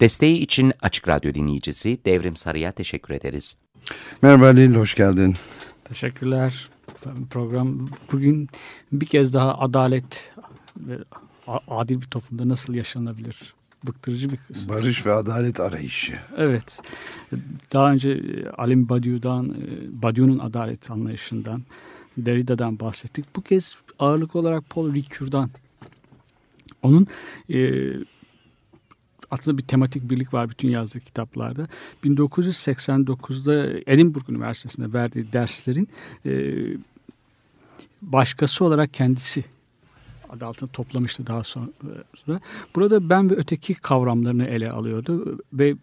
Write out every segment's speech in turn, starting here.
Desteği için Açık Radyo dinleyicisi Devrim Sarı'ya teşekkür ederiz. Merhaba Halil, hoş geldin. Teşekkürler. Program bugün bir kez daha adalet ve a- adil bir toplumda nasıl yaşanabilir? Bıktırıcı bir kısım. Barış ve adalet arayışı. Evet. Daha önce e, Alim Badiou'dan, e, Badiou'nun adalet anlayışından, Derrida'dan bahsettik. Bu kez ağırlık olarak Paul Ricoeur'dan. Onun e, aslında bir tematik birlik var bütün yazdığı kitaplarda. 1989'da Edinburgh Üniversitesi'nde verdiği derslerin e, başkası olarak kendisi adı altında toplamıştı daha sonra. Burada ben ve öteki kavramlarını ele alıyordu ve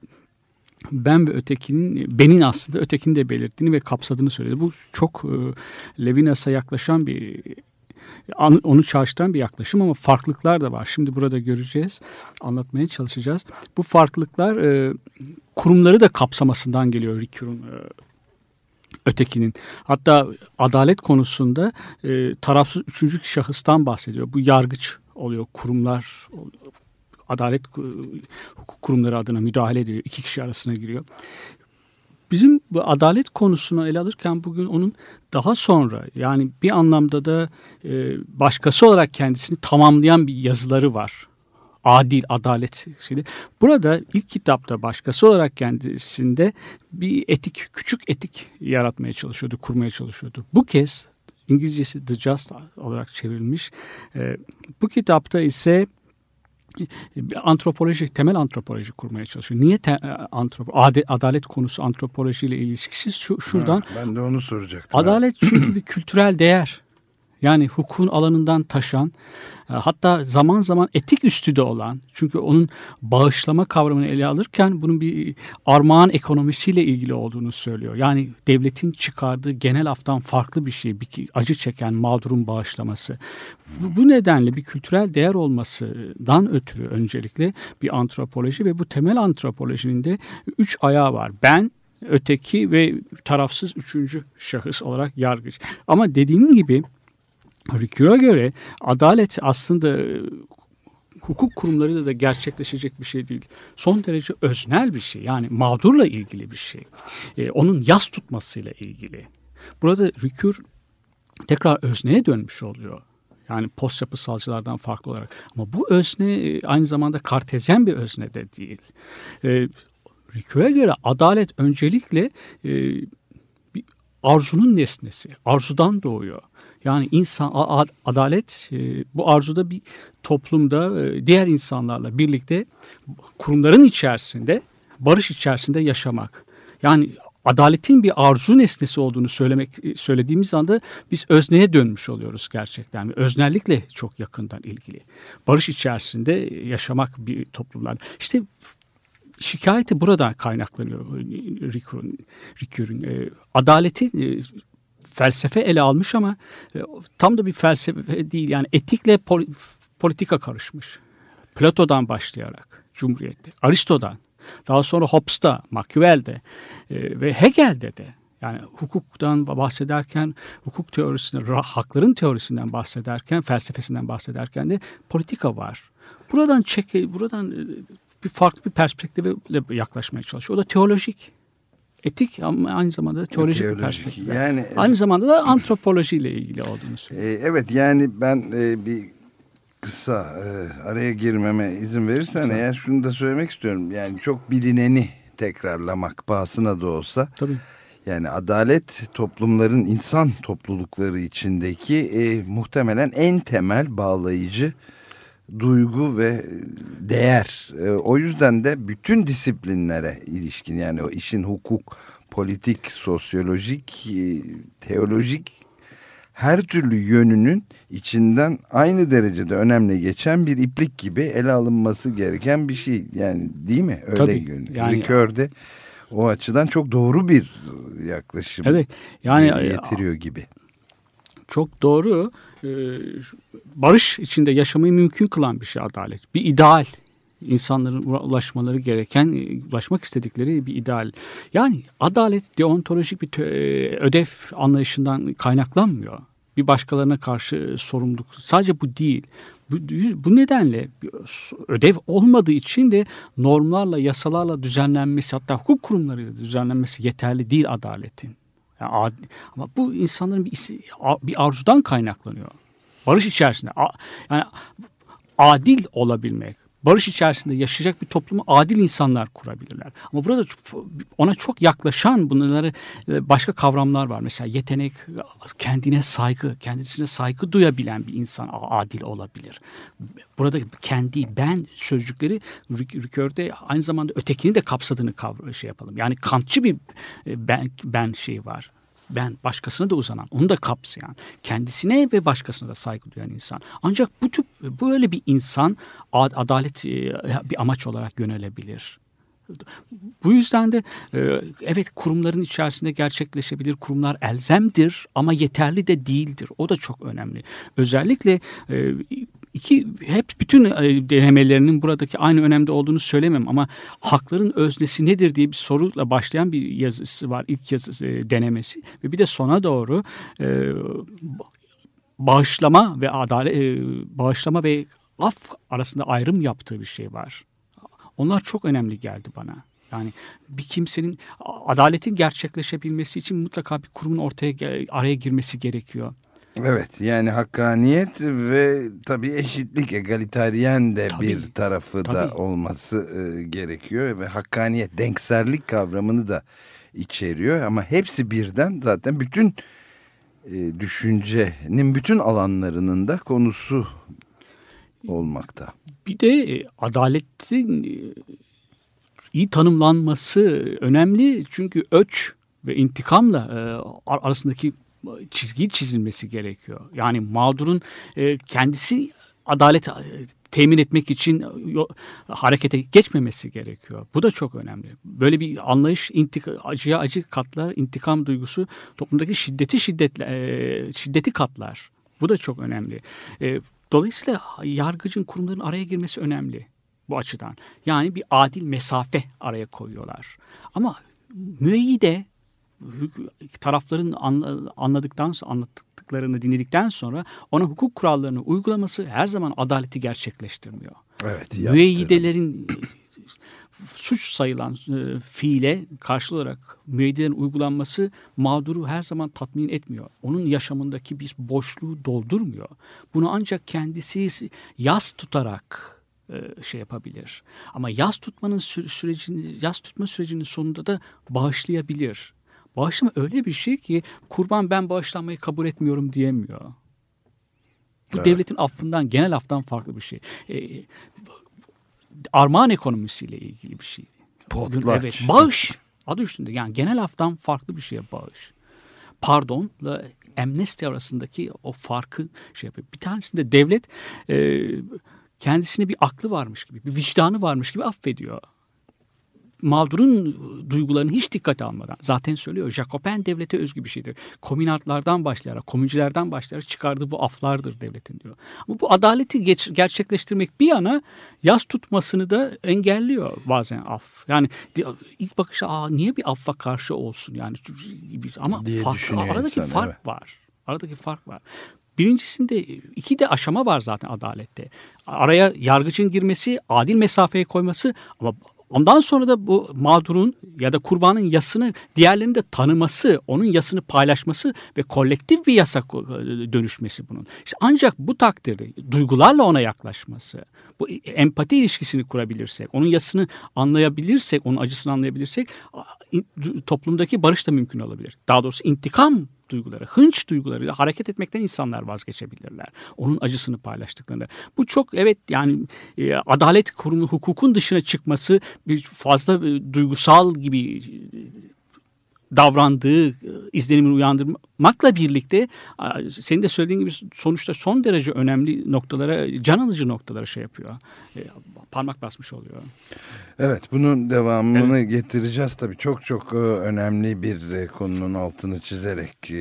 ben ve ötekinin, benin aslında ötekini de belirttiğini ve kapsadığını söyledi. Bu çok e, Levinas'a yaklaşan bir onu çağrıştıran bir yaklaşım ama farklılıklar da var. Şimdi burada göreceğiz, anlatmaya çalışacağız. Bu farklılıklar e, kurumları da kapsamasından geliyor Ricoeur'un e, ötekinin. Hatta adalet konusunda e, tarafsız üçüncü şahıstan bahsediyor. Bu yargıç oluyor, kurumlar, adalet e, hukuk kurumları adına müdahale ediyor. İki kişi arasına giriyor. Bizim bu adalet konusunu ele alırken bugün onun daha sonra yani bir anlamda da e, başkası olarak kendisini tamamlayan bir yazıları var. Adil, adalet şeyi. Burada ilk kitapta başkası olarak kendisinde bir etik, küçük etik yaratmaya çalışıyordu, kurmaya çalışıyordu. Bu kez İngilizcesi The Just olarak çevrilmiş. E, bu kitapta ise antropoloji, temel antropoloji kurmaya çalışıyor. Niye te, antrop, ade- adalet konusu antropolojiyle ilişkisi şu, şuradan. Ha, ben de onu soracaktım. Adalet çünkü bir kültürel değer. Yani hukukun alanından taşan, e, hatta zaman zaman etik üstü de olan, çünkü onun bağışlama kavramını ele alırken bunun bir armağan ekonomisiyle ilgili olduğunu söylüyor. Yani devletin çıkardığı genel aftan farklı bir şey, bir acı çeken mağdurun bağışlaması. Bu, bu nedenle bir kültürel değer olmasından ötürü öncelikle bir antropoloji ve bu temel antropolojinin de üç ayağı var. Ben, öteki ve tarafsız üçüncü şahıs olarak yargıç. Ama dediğim gibi Ricoeur'a göre adalet aslında e, hukuk kurumlarıyla da gerçekleşecek bir şey değil. Son derece öznel bir şey. Yani mağdurla ilgili bir şey. Ee, onun yas tutmasıyla ilgili. Burada Ricoeur tekrar özneye dönmüş oluyor. Yani post yapısalcılardan farklı olarak. Ama bu özne e, aynı zamanda kartezyen bir özne de değil. Ee, Ricoeur'a göre adalet öncelikle e, bir arzunun nesnesi. Arzudan doğuyor. Yani insan adalet e, bu arzuda bir toplumda e, diğer insanlarla birlikte kurumların içerisinde barış içerisinde yaşamak. Yani adaletin bir arzu nesnesi olduğunu söylemek söylediğimiz anda biz özneye dönmüş oluyoruz gerçekten. Öznellikle çok yakından ilgili. Barış içerisinde yaşamak bir toplumlar. İşte şikayeti buradan kaynaklanıyor. E, adaleti e, felsefe ele almış ama e, tam da bir felsefe değil. Yani etikle pol- politika karışmış. Plato'dan başlayarak Cumhuriyet'te, Aristo'dan, daha sonra Hobbes'ta, Machiavelli'de e, ve Hegel'de de yani hukuktan bahsederken, hukuk teorisinden, hakların teorisinden bahsederken, felsefesinden bahsederken de politika var. Buradan çek, buradan e, bir farklı bir perspektifle yaklaşmaya çalışıyor. O da teolojik. Etik ama aynı zamanda da teolojik, Teolojik, bir perspektif. yani- aynı zamanda da antropolojiyle ilgili olduğunu söylüyor. Ee, evet yani ben e, bir kısa e, araya girmeme izin verirsen eğer şunu da söylemek istiyorum. Yani çok bilineni tekrarlamak pahasına da olsa. Tabii. Yani adalet toplumların insan toplulukları içindeki e, muhtemelen en temel bağlayıcı duygu ve değer. E, o yüzden de bütün disiplinlere ilişkin yani o işin hukuk, politik, sosyolojik, e, teolojik her türlü yönünün içinden aynı derecede önemli geçen bir iplik gibi ele alınması gereken bir şey. Yani değil mi? Öyle Tabii, görünüyor. yani- Ricœur'de o açıdan çok doğru bir yaklaşım Evet yani getiriyor gibi. çok doğru barış içinde yaşamayı mümkün kılan bir şey adalet. Bir ideal. İnsanların ulaşmaları gereken, ulaşmak istedikleri bir ideal. Yani adalet deontolojik bir e, ödev anlayışından kaynaklanmıyor. Bir başkalarına karşı sorumluluk. Sadece bu değil. Bu, bu nedenle ödev olmadığı için de normlarla, yasalarla düzenlenmesi hatta hukuk kurumlarıyla düzenlenmesi yeterli değil adaletin. Yani ama bu insanların bir, bir arzudan kaynaklanıyor. Barış içerisinde yani adil olabilmek, barış içerisinde yaşayacak bir toplumu adil insanlar kurabilirler. Ama burada ona çok yaklaşan bunları e, başka kavramlar var. Mesela yetenek, kendine saygı, kendisine saygı duyabilen bir insan adil olabilir. Burada kendi ben sözcükleri Ricoeur'de aynı zamanda ötekini de kapsadığını kavra- şey yapalım. Yani kantçı bir e, ben ben şeyi var ben başkasına da uzanan, onu da kapsayan, kendisine ve başkasına da saygı duyan insan. Ancak bu tip böyle bir insan ad- adalet e, bir amaç olarak yönelebilir. Bu yüzden de e, evet kurumların içerisinde gerçekleşebilir. Kurumlar elzemdir ama yeterli de değildir. O da çok önemli. Özellikle e, iki hep bütün e, denemelerinin buradaki aynı önemde olduğunu söylemem ama hakların öznesi nedir diye bir soruyla başlayan bir yazısı var. İlk yazısı e, denemesi ve bir de sona doğru e, bağışlama ve adalet e, bağışlama ve af arasında ayrım yaptığı bir şey var. Onlar çok önemli geldi bana. Yani bir kimsenin adaletin gerçekleşebilmesi için mutlaka bir kurumun ortaya araya girmesi gerekiyor. Evet yani hakkaniyet ve tabii eşitlik egalitaryen de Tabii, bir tarafı da tabii. olması e, gerekiyor ve hakkaniyet denkserlik kavramını da içeriyor ama hepsi birden zaten bütün e, düşüncenin bütün alanlarının da konusu olmakta. Bir de e, adaletin e, iyi tanımlanması önemli çünkü öç ve intikamla e, ar- arasındaki çizgi çizilmesi gerekiyor. Yani mağdurun e, kendisi adalet e, temin etmek için yo- harekete geçmemesi gerekiyor. Bu da çok önemli. Böyle bir anlayış intika, acıya acı katlar, intikam duygusu toplumdaki şiddeti şiddetle e, şiddeti katlar. Bu da çok önemli. E, dolayısıyla yargıcın kurumların araya girmesi önemli bu açıdan. Yani bir adil mesafe araya koyuyorlar. Ama müeyyide tarafların anla- anladıktan anlattıklarını dinledikten sonra ona hukuk kurallarını uygulaması her zaman adaleti gerçekleştirmiyor. Evet. Müeyyidelerin suç sayılan e, fiile karşı olarak müeyyidelerin uygulanması mağduru her zaman tatmin etmiyor. Onun yaşamındaki bir boşluğu doldurmuyor. Bunu ancak kendisi yas tutarak e, şey yapabilir. Ama yas tutmanın sü- sürecini yas tutma sürecinin sonunda da bağışlayabilir. Bağışlama öyle bir şey ki kurban ben bağışlanmayı kabul etmiyorum diyemiyor. Bu Evet. devletin affından, genel aftan farklı bir şey. E, armağan ekonomisiyle ilgili bir şey. Bugün Potlaç. evet, bağış adı üstünde yani genel aftan farklı bir şeye bağış. Pardonla amnesti arasındaki o farkı şey yapıyor. Bir tanesinde devlet e, kendisine bir aklı varmış gibi, bir vicdanı varmış gibi affediyor. Mağdurun duygularını hiç dikkate almadan zaten söylüyor. Jacoben devlete özgü bir şeydir. Komünartlardan başlayarak, komüncilerden başlayarak çıkardığı bu aflardır devletin diyor. Ama bu adaleti geç, gerçekleştirmek bir yana yas tutmasını da engelliyor bazen af. Yani ilk bakışta Aa, niye bir affa karşı olsun yani gibi ama Diye fark, aradaki insan, fark evet. var. Aradaki fark var. Birincisinde iki de aşama var zaten adalette. Araya yargıcın girmesi, adil mesafeye koyması ama ondan sonra da bu mağdurun ya da kurbanın yasını diğerlerinin de tanıması, onun yasını paylaşması ve kolektif bir yasa ko- dönüşmesi bunun. İşte ancak bu takdirde duygularla ona yaklaşması, bu empati ilişkisini kurabilirsek, onun yasını anlayabilirsek, onun acısını anlayabilirsek toplumdaki barış da mümkün olabilir. Daha doğrusu intikam duyguları, hınç duyguları hareket etmekten insanlar vazgeçebilirler. Onun acısını paylaştıklarında. Bu çok evet yani e, adalet kurumu hukukun dışına çıkması bir fazla e, duygusal gibi e, davrandığı e, izlenimini uyandırmakla birlikte e, senin de söylediğin gibi sonuçta son derece önemli noktalara, can alıcı noktalara şey yapıyor. E, parmak basmış oluyor. Evet bunun devamını evet. getireceğiz tabii çok çok önemli bir konunun altını çizerek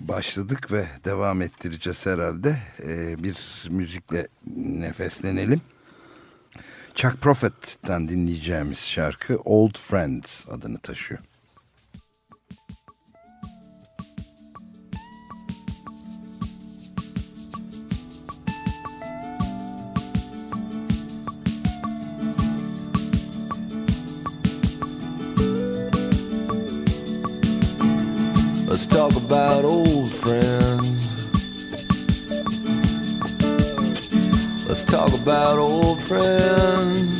başladık ve devam ettireceğiz herhalde. Bir müzikle nefeslenelim. Chuck Prophet'ten dinleyeceğimiz şarkı Old Friends adını taşıyor. Let's talk about old friends. Let's talk about old friends.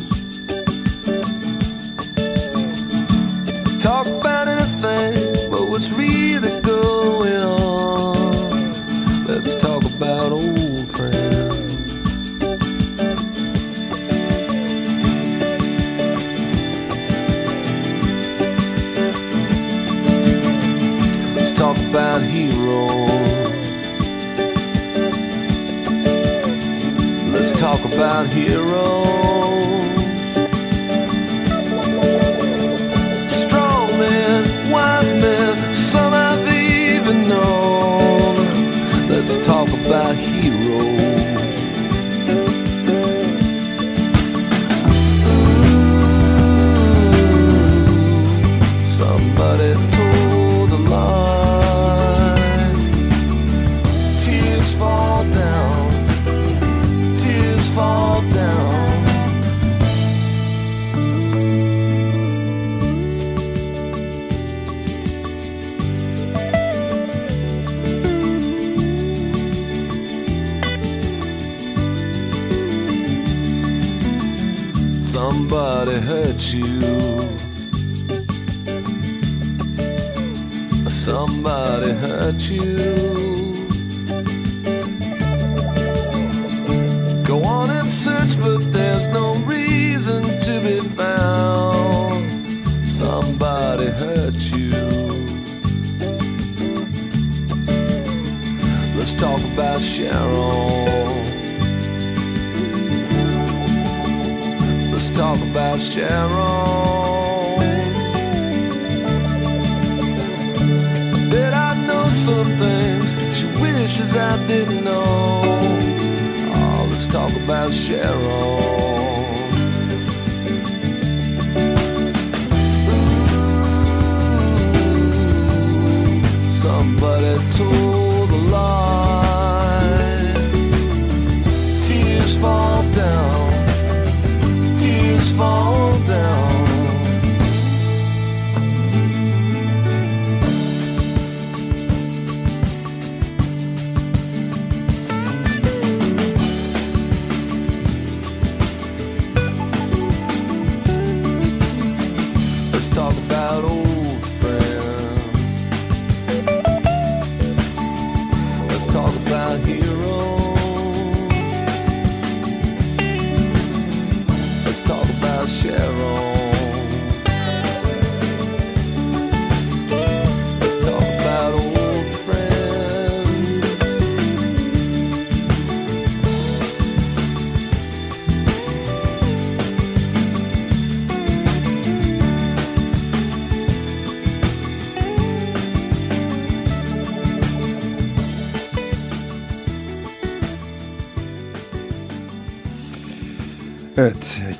about Cheryl.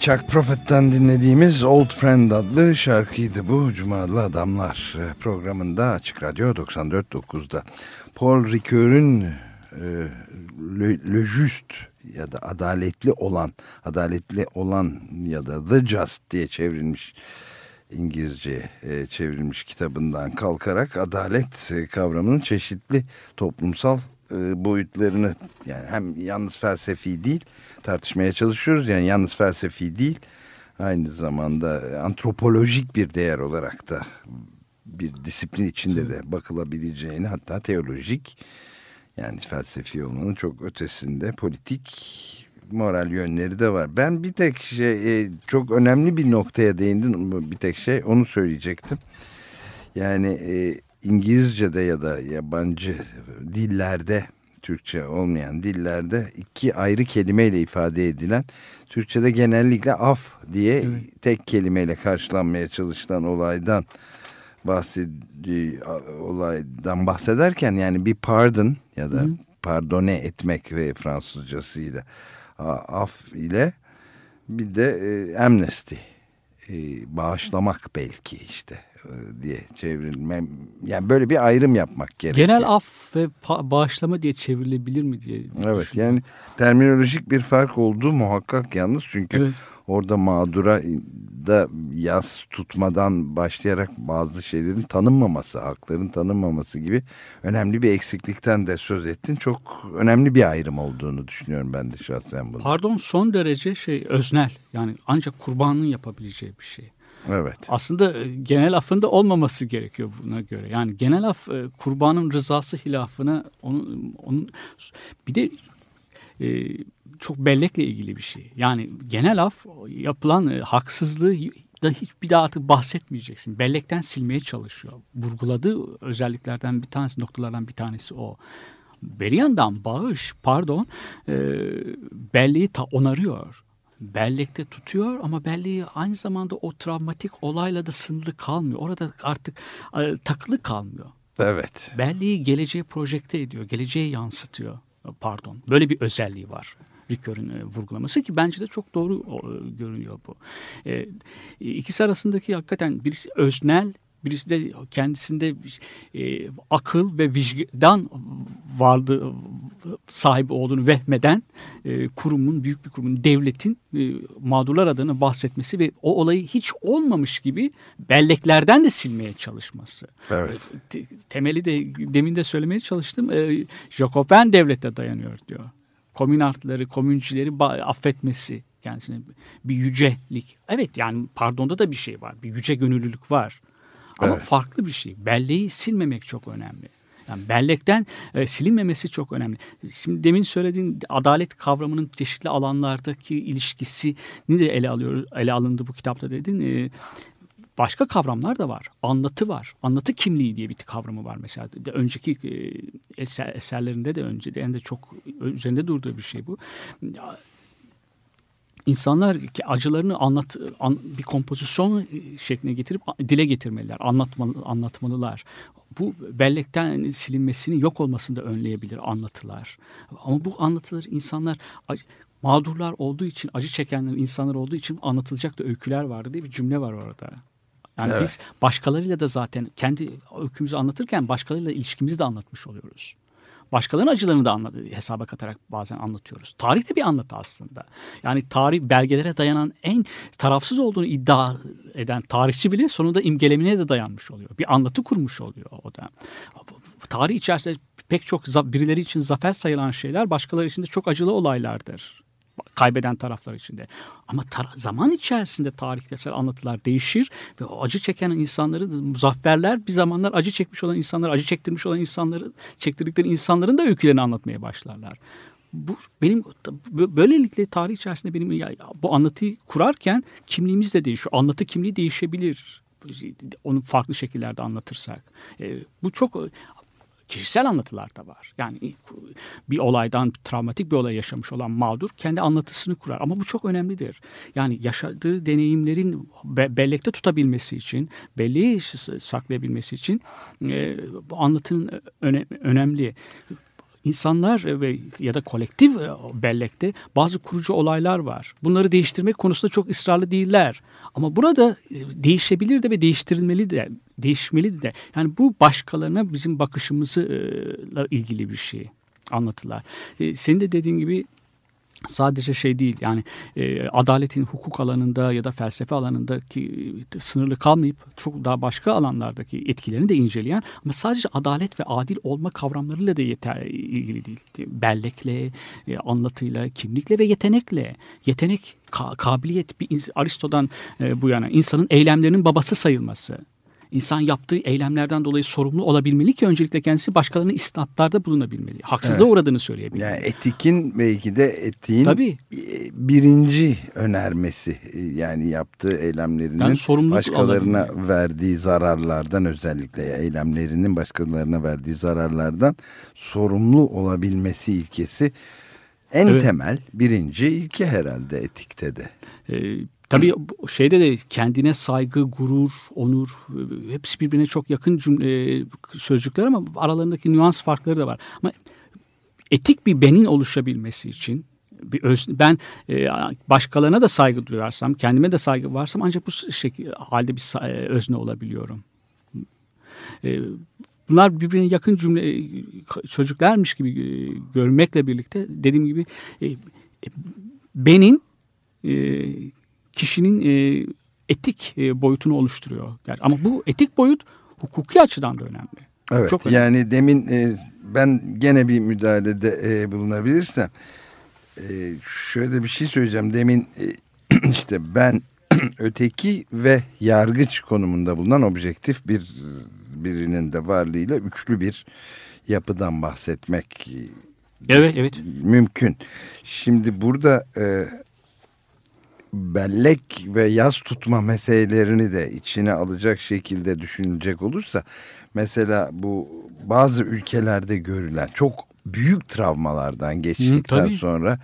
Chuck Prophet'ten dinlediğimiz Old Friend adlı şarkıydı bu. Cumalı Adamlar e, programında Açık Radyo 94.9'da. Paul Ricoeur'ün e, Le, Le Just ya da adaletli olan, adaletli olan ya da The Just diye çevrilmiş İngilizce e, çevrilmiş kitabından kalkarak adalet e, kavramının çeşitli toplumsal e, boyutlarını yani hem yalnız felsefi değil tartışmaya çalışıyoruz. Yani yalnız felsefi değil aynı zamanda antropolojik bir değer olarak da bir disiplin içinde de bakılabileceğini hatta teolojik yani felsefi olmanın çok ötesinde politik moral yönleri de var. Ben bir tek şey e, çok önemli bir noktaya değindim bir tek şey onu söyleyecektim. Yani e, İngilizce'de ya da yabancı dillerde Türkçe olmayan dillerde iki ayrı kelimeyle ifade edilen Türkçe'de genellikle af diye Evet. tek kelimeyle karşılanmaya çalışılan olaydan bahsedi olaydan bahsederken yani bir pardon ya da pardone etmek ve Fransızcasıyla af ile bir de e, amnesty e, bağışlamak belki işte diye çevrilmem yani böyle bir ayrım yapmak gerekiyor. Genel af ve bağışlama diye çevrilebilir mi diye Evet yani terminolojik bir fark olduğu muhakkak yalnız çünkü Evet. orada mağdura da yas tutmadan başlayarak bazı şeylerin tanınmaması, hakların tanınmaması gibi önemli bir eksiklikten de söz ettin. Çok önemli bir ayrım olduğunu düşünüyorum ben de şahsen bunu. Pardon son derece şey öznel yani ancak kurbanın yapabileceği bir şey. Evet. Aslında e, genel affında olmaması gerekiyor buna göre. Yani genel af e, kurbanın rızası hilafına onun, onun bir de e, çok bellekle ilgili bir şey. Yani genel af yapılan e, haksızlığı da hiç bir daha artık bahsetmeyeceksin. Bellekten silmeye çalışıyor. Vurguladığı özelliklerden bir tanesi, noktalardan bir tanesi o. Bir yandan bağış, pardon, e, belleği ta onarıyor. Bellekte tutuyor ama belleği aynı zamanda o travmatik olayla da sınırlı kalmıyor. Orada artık e, takılı kalmıyor. Evet. Belleği geleceğe projekte ediyor, geleceğe yansıtıyor. Pardon, böyle bir özelliği var. Ricoeur'ün e, vurgulaması ki bence de çok doğru e, görünüyor bu. E, ikisi arasındaki hakikaten birisi öznel, birisi de kendisinde e, akıl ve vicdan vardı sahibi olduğunu vehmeden e, kurumun, büyük bir kurumun, devletin e, mağdurlar adına bahsetmesi ve o olayı hiç olmamış gibi belleklerden de silmeye çalışması. Evet. Te- temeli de demin de söylemeye çalıştım. E, Jacoben devlete dayanıyor diyor. Komünartları, komüncileri affetmesi kendisine bir yücelik. Evet yani pardonda da bir şey var. Bir yüce gönüllülük var. Ama Evet. farklı bir şey. Belleği silmemek çok önemli. Yani bellekten e, silinmemesi çok önemli. Şimdi demin söylediğin adalet kavramının çeşitli alanlardaki ilişkisini de ele alıyor, ele alındı bu kitapta dedin. E, başka kavramlar da var. Anlatı var. Anlatı kimliği diye bir kavramı var mesela. De, önceki e, eser, eserlerinde de önceden de çok üzerinde durduğu bir şey bu. İnsanlar ki acılarını anlat an- bir kompozisyon şekline getirip dile getirmeliler, anlatmalı, anlatmalılar. Bu bellekten silinmesini, yok olmasını da önleyebilir anlatılar. Ama bu anlatılar insanlar mağdurlar olduğu için, acı çekenler insanlar olduğu için anlatılacak da öyküler vardı diye bir cümle var orada. Yani Evet. biz başkalarıyla da zaten kendi öykümüzü anlatırken başkalarıyla ilişkimizi de anlatmış oluyoruz. Başkalarının acılarını da anla- hesaba katarak bazen anlatıyoruz. Tarih de bir anlatı aslında. Yani tarih belgelere dayanan en tarafsız olduğunu iddia eden tarihçi bile sonunda imgelemine de dayanmış oluyor. Bir anlatı kurmuş oluyor o da. Tarih içerisinde pek çok birileri için zafer sayılan şeyler başkaları için de çok acılı olaylardır kaybeden taraflar içinde. Ama tara- zaman içerisinde tarihsel anlatılar değişir ve o acı çeken insanların muzafferler bir zamanlar acı çekmiş olan insanlar, acı çektirmiş olan insanları, çektirdikleri insanların da öykülerini anlatmaya başlarlar. Bu benim böylelikle tarih içerisinde benim ya- bu anlatıyı kurarken kimliğimiz de değişiyor. Anlatı kimliği değişebilir. Onu farklı şekillerde anlatırsak. E, bu çok kişisel anlatılar da var. Yani bir olaydan travmatik bir olay yaşamış olan mağdur kendi anlatısını kurar. Ama bu çok önemlidir. Yani yaşadığı deneyimlerin be- bellekte tutabilmesi için, belleği saklayabilmesi için e, bu anlatının öne- önemli. İnsanlar ve ya da kolektif e, bellekte bazı kurucu olaylar var. Bunları değiştirmek konusunda çok ısrarlı değiller. Ama burada e, değişebilir de ve değiştirilmeli de, değişmeli de. Yani bu başkalarına bizim bakışımızla ilgili bir şey anlatılar. E, senin de dediğin gibi sadece şey değil yani e, adaletin hukuk alanında ya da felsefe alanındaki e, sınırlı kalmayıp çok daha başka alanlardaki etkilerini de inceleyen ama sadece adalet ve adil olma kavramlarıyla da yeter ilgili değil. Bellekle, e, anlatıyla, kimlikle ve yetenekle. Yetenek, ka- kabiliyet bir Aristo'dan e, bu yana insanın eylemlerinin babası sayılması. İnsan yaptığı eylemlerden dolayı sorumlu olabilmeli ki öncelikle kendisi başkalarına isnatlarda bulunabilmeli. Haksızlığa Evet. uğradığını söyleyebilmeli. Yani etikin belki de etiğin Tabii. e, birinci önermesi e, yani yaptığı eylemlerinin Yani başkalarına alabilmeli. verdiği zararlardan özellikle eylemlerinin başkalarına verdiği zararlardan sorumlu olabilmesi ilkesi en Evet. temel birinci ilke herhalde etikte de. Ee, tabii şeyde de kendine saygı, gurur, onur hepsi birbirine çok yakın cümle, sözcükler ama aralarındaki nüans farkları da var. Ama etik bir benin oluşabilmesi için bir öz, ben e, başkalarına da saygı duyarsam, kendime de saygı varsam ancak bu şekilde halde bir e, özne olabiliyorum. E, bunlar birbirine yakın cümle e, sözcüklermiş gibi e, görmekle birlikte dediğim gibi e, benin e, kişinin e, etik e, boyutunu oluşturuyor. Yani, ama bu etik boyut hukuki açıdan da önemli. Evet Çok önemli. yani demin e, ben gene bir müdahalede e, bulunabilirsem e, şöyle bir şey söyleyeceğim. Demin e, işte ben öteki ve yargıç konumunda bulunan objektif bir birinin de varlığıyla üçlü bir yapıdan bahsetmek Evet, evet. mümkün. Şimdi burada e, bellek ve yaz tutma meselelerini de içine alacak şekilde düşünülecek olursa mesela bu bazı ülkelerde görülen çok büyük travmalardan geçtikten tabii. sonra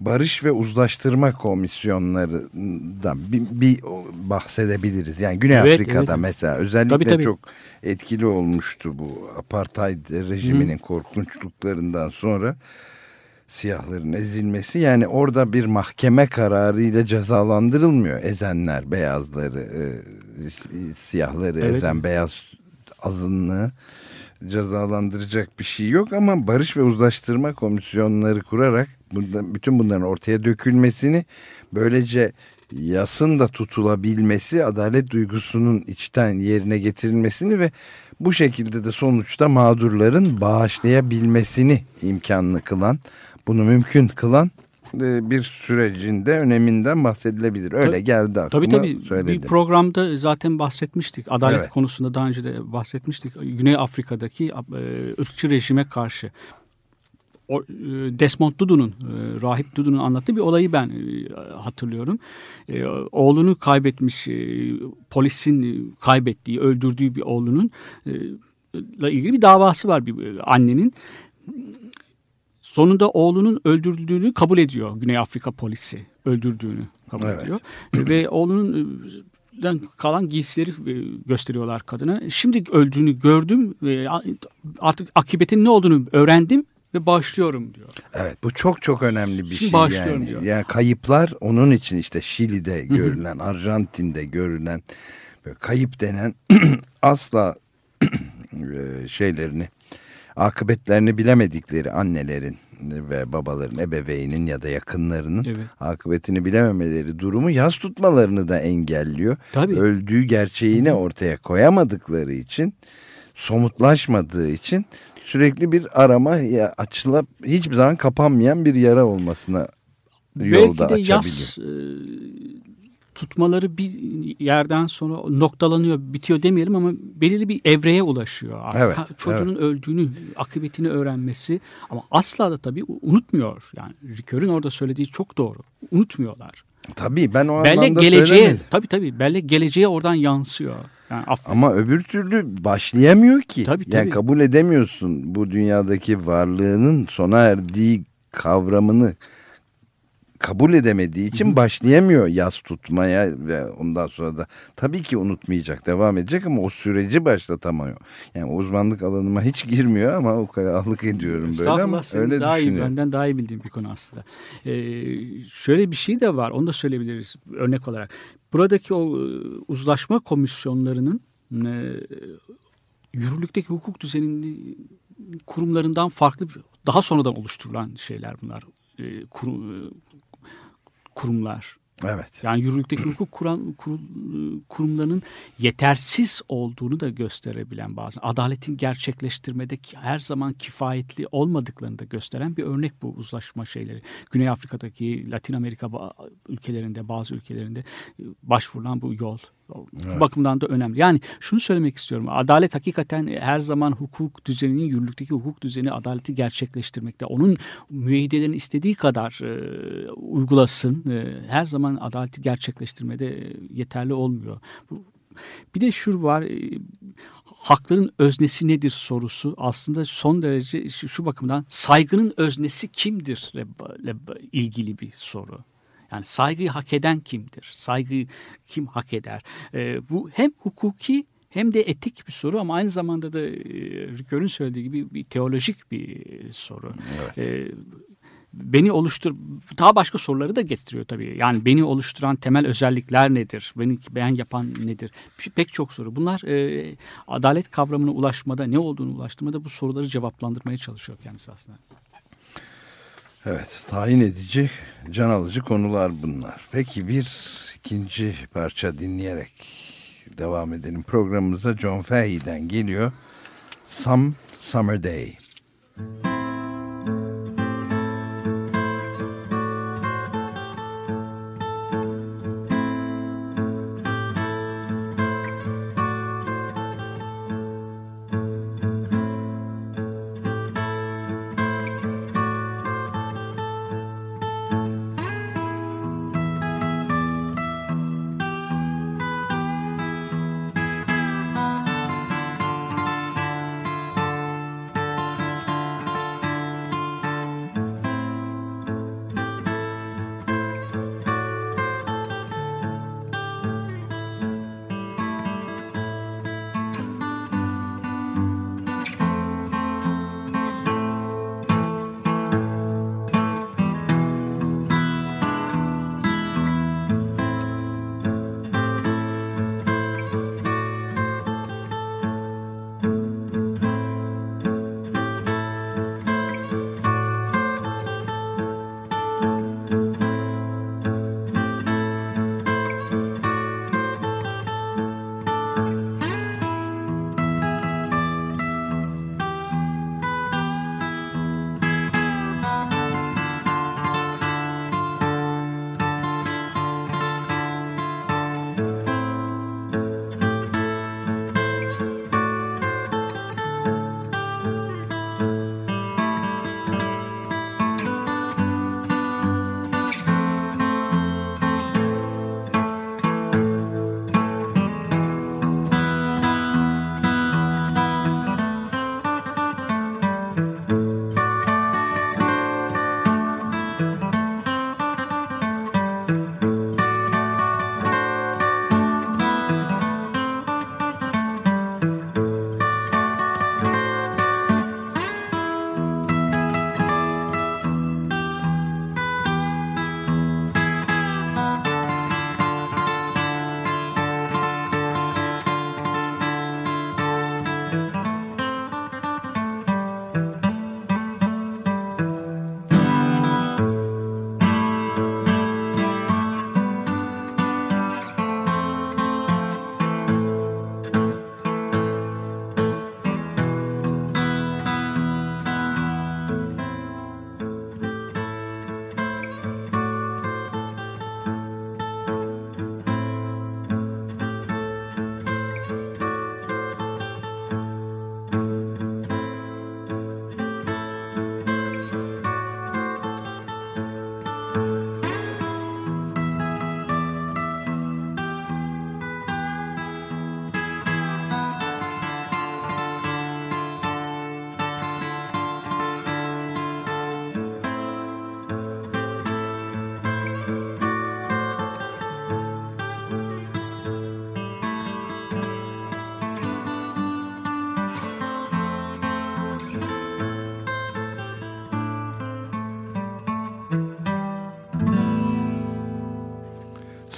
barış ve uzlaştırma komisyonlarından bir, bir bahsedebiliriz. Yani Güney Evet, Afrika'da evet. mesela özellikle Tabii, tabii. çok etkili olmuştu bu apartheid rejiminin korkunçluklarından sonra siyahların ezilmesi yani orada bir mahkeme kararı ile cezalandırılmıyor ezenler beyazları e, siyahları Evet. ezen beyaz azınlığı cezalandıracak bir şey yok ama barış ve uzlaştırma komisyonları kurarak bunda, bütün bunların ortaya dökülmesini böylece yasın da tutulabilmesi adalet duygusunun içten yerine getirilmesini ve bu şekilde de sonuçta mağdurların bağışlayabilmesini imkanlı kılan bunu mümkün kılan e, bir sürecinde öneminden bahsedilebilir. Öyle Tabii- geldi aklıma Tabii tabii. Bir söyledim. programda zaten bahsetmiştik. Adalet Evet. konusunda daha önce de bahsetmiştik. Güney Afrika'daki e, ırkçı rejime karşı. E, Desmond Tutu'nun, e, Rahip Tutu'nun anlattığı bir olayı ben hatırlıyorum. Oğlunu kaybetmiş, polisin kaybettiği, öldürdüğü bir oğlunun ile ilgili bir davası var bir annenin. Sonunda oğlunun öldürüldüğünü kabul ediyor Güney Afrika polisi. Öldürdüğünü kabul Evet. ediyor. Ve oğlunun e, den kalan giysileri e, gösteriyorlar kadına. Şimdi öldüğünü gördüm ve artık akıbetin ne olduğunu öğrendim ve başlıyorum diyor. Evet bu çok çok önemli bir Şimdi şey başlıyorum yani. diyor. Yani kayıplar onun için işte Şili'de görülen, Arjantin'de görülen böyle kayıp denen asla e, şeylerini akıbetlerini bilemedikleri annelerin ve babaların, ebeveynin ya da yakınlarının Evet. akıbetini bilememeleri durumu yaz tutmalarını da engelliyor. Tabii. Öldüğü gerçeğini ortaya koyamadıkları için, somutlaşmadığı için sürekli bir arama ya açılıp hiçbir zaman kapanmayan bir yara olmasına yolda Belki de açabiliyor. yaz tutmaları bir yerden sonra noktalanıyor, bitiyor demeyelim ama belirli bir evreye ulaşıyor. Artık. Evet, Ha, Çocuğun öldüğünü, akıbetini öğrenmesi ama asla da tabii unutmuyor. Yani Ricoeur'ün orada söylediği çok doğru. Unutmuyorlar. Tabii ben o Bellek anlamda geleceğe, söylemedim. tabii tabii bellek geleceğe oradan yansıyor. Yani Ama öbür türlü başlayamıyor ki. Tabii, Yani tabii. kabul edemiyorsun bu dünyadaki varlığının sona erdiği kavramını kabul edemediği için başlayamıyor yaz tutmaya ve ondan sonra da tabii ki unutmayacak devam edecek ama o süreci başlatamıyor. Yani uzmanlık alanıma hiç girmiyor ama o kadar ahlık ediyorum böyle ama öyle daha iyi, benden daha iyi bildiğim bir konu aslında. Ee, şöyle bir şey de var, onu da söyleyebiliriz örnek olarak. Buradaki o e, uzlaşma komisyonlarının e, yürürlükteki hukuk düzeninin kurumlarından farklı, daha sonradan oluşturulan şeyler bunlar. E, kuru- e, kurumlar. Evet. Yani yürürlükteki hukuk kuran, kurul, kurumlarının yetersiz olduğunu da gösterebilen bazen. Adaletin gerçekleştirmede her zaman kifayetli olmadıklarını da gösteren bir örnek bu uzlaşma şeyleri. Güney Afrika'daki, Latin Amerika ülkelerinde, bazı ülkelerinde e, başvurulan bu yol. Bu bakımdan da önemli. Yani şunu söylemek istiyorum. Adalet hakikaten her zaman hukuk düzeninin, yürürlükteki hukuk düzeni adaleti gerçekleştirmekte. Onun müeyyidelerin istediği kadar e, uygulasın. E, her zaman adaleti gerçekleştirmede e, yeterli olmuyor. Bir de şu var e, hakların öznesi nedir sorusu aslında son derece şu, bakımdan saygının öznesi kimdir ile ilgili bir soru. Yani saygıyı hak eden kimdir? Saygıyı kim hak eder? E, bu hem hukuki hem de etik bir soru ama aynı zamanda da e, Ricoeur'ün söylediği gibi bir teolojik bir soru. Evet. E, beni oluştur daha başka soruları da getiriyor tabii. Yani beni oluşturan temel özellikler nedir? Beni beğen yapan nedir? Pek çok soru. Bunlar e, adalet kavramına ulaşmada ne olduğunu ulaştırmada bu soruları cevaplandırmaya çalışıyor kendisi aslında. Evet, tayin edici, can alıcı konular bunlar. Peki bir ikinci parça dinleyerek devam edelim programımıza. John Fahey'den geliyor. Some Summer Day.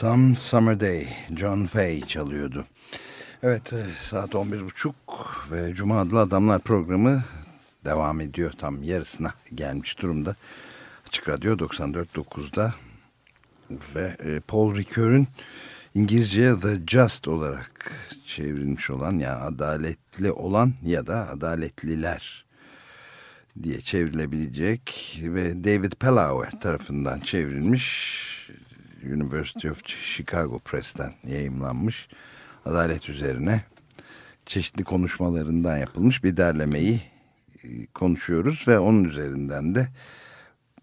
Some Summer Day, John Fay çalıyordu. Evet, e, saat 11.30 ve Cuma Adlı Adamlar programı devam ediyor. Tam yarısına gelmiş durumda. Açık Radyo 94.9'da ve e, Paul Ricoeur'ün İngilizceye The Just olarak çevrilmiş olan yani adaletli olan ya da adaletliler diye çevrilebilecek ve David Pellauer tarafından çevrilmiş University of Chicago Press'ten yayımlanmış. Adalet üzerine çeşitli konuşmalarından yapılmış bir derlemeyi e, konuşuyoruz ve onun üzerinden de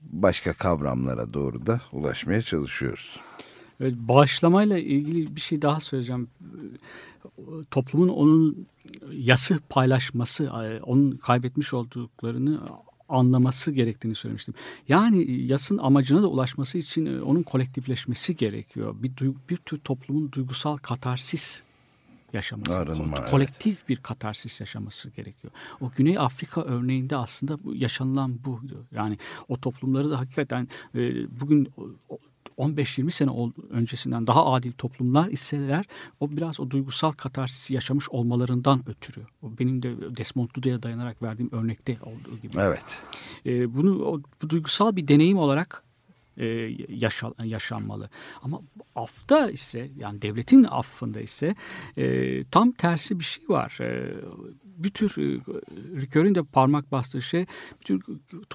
başka kavramlara doğru da ulaşmaya çalışıyoruz. Evet, bağışlamayla ilgili bir şey daha söyleyeceğim. Toplumun onun yası paylaşması, e, onun kaybetmiş olduklarını anlaması gerektiğini söylemiştim. Yani yasın amacına da ulaşması için e, onun kolektifleşmesi gerekiyor. Bir, bir tür toplumun duygusal katarsis yaşaması, Arınma, ko- kolektif bir katarsis yaşaması gerekiyor. O Güney Afrika örneğinde aslında bu, yaşanılan buydu. Yani o toplumları da hakikaten e, bugün o- 15-20 sene öncesinden daha adil toplumlar iseler o biraz o duygusal katarsisi yaşamış olmalarından ötürü. O benim de Desmond Tutu'ya dayanarak verdiğim örnekte olduğu gibi. Evet. E, bunu o, bu duygusal bir deneyim olarak e, yaşa, yaşanmalı. Ama afta ise yani devletin affında ise e, tam tersi bir şey var. E, bir tür e, de parmak bastığı şey bir tür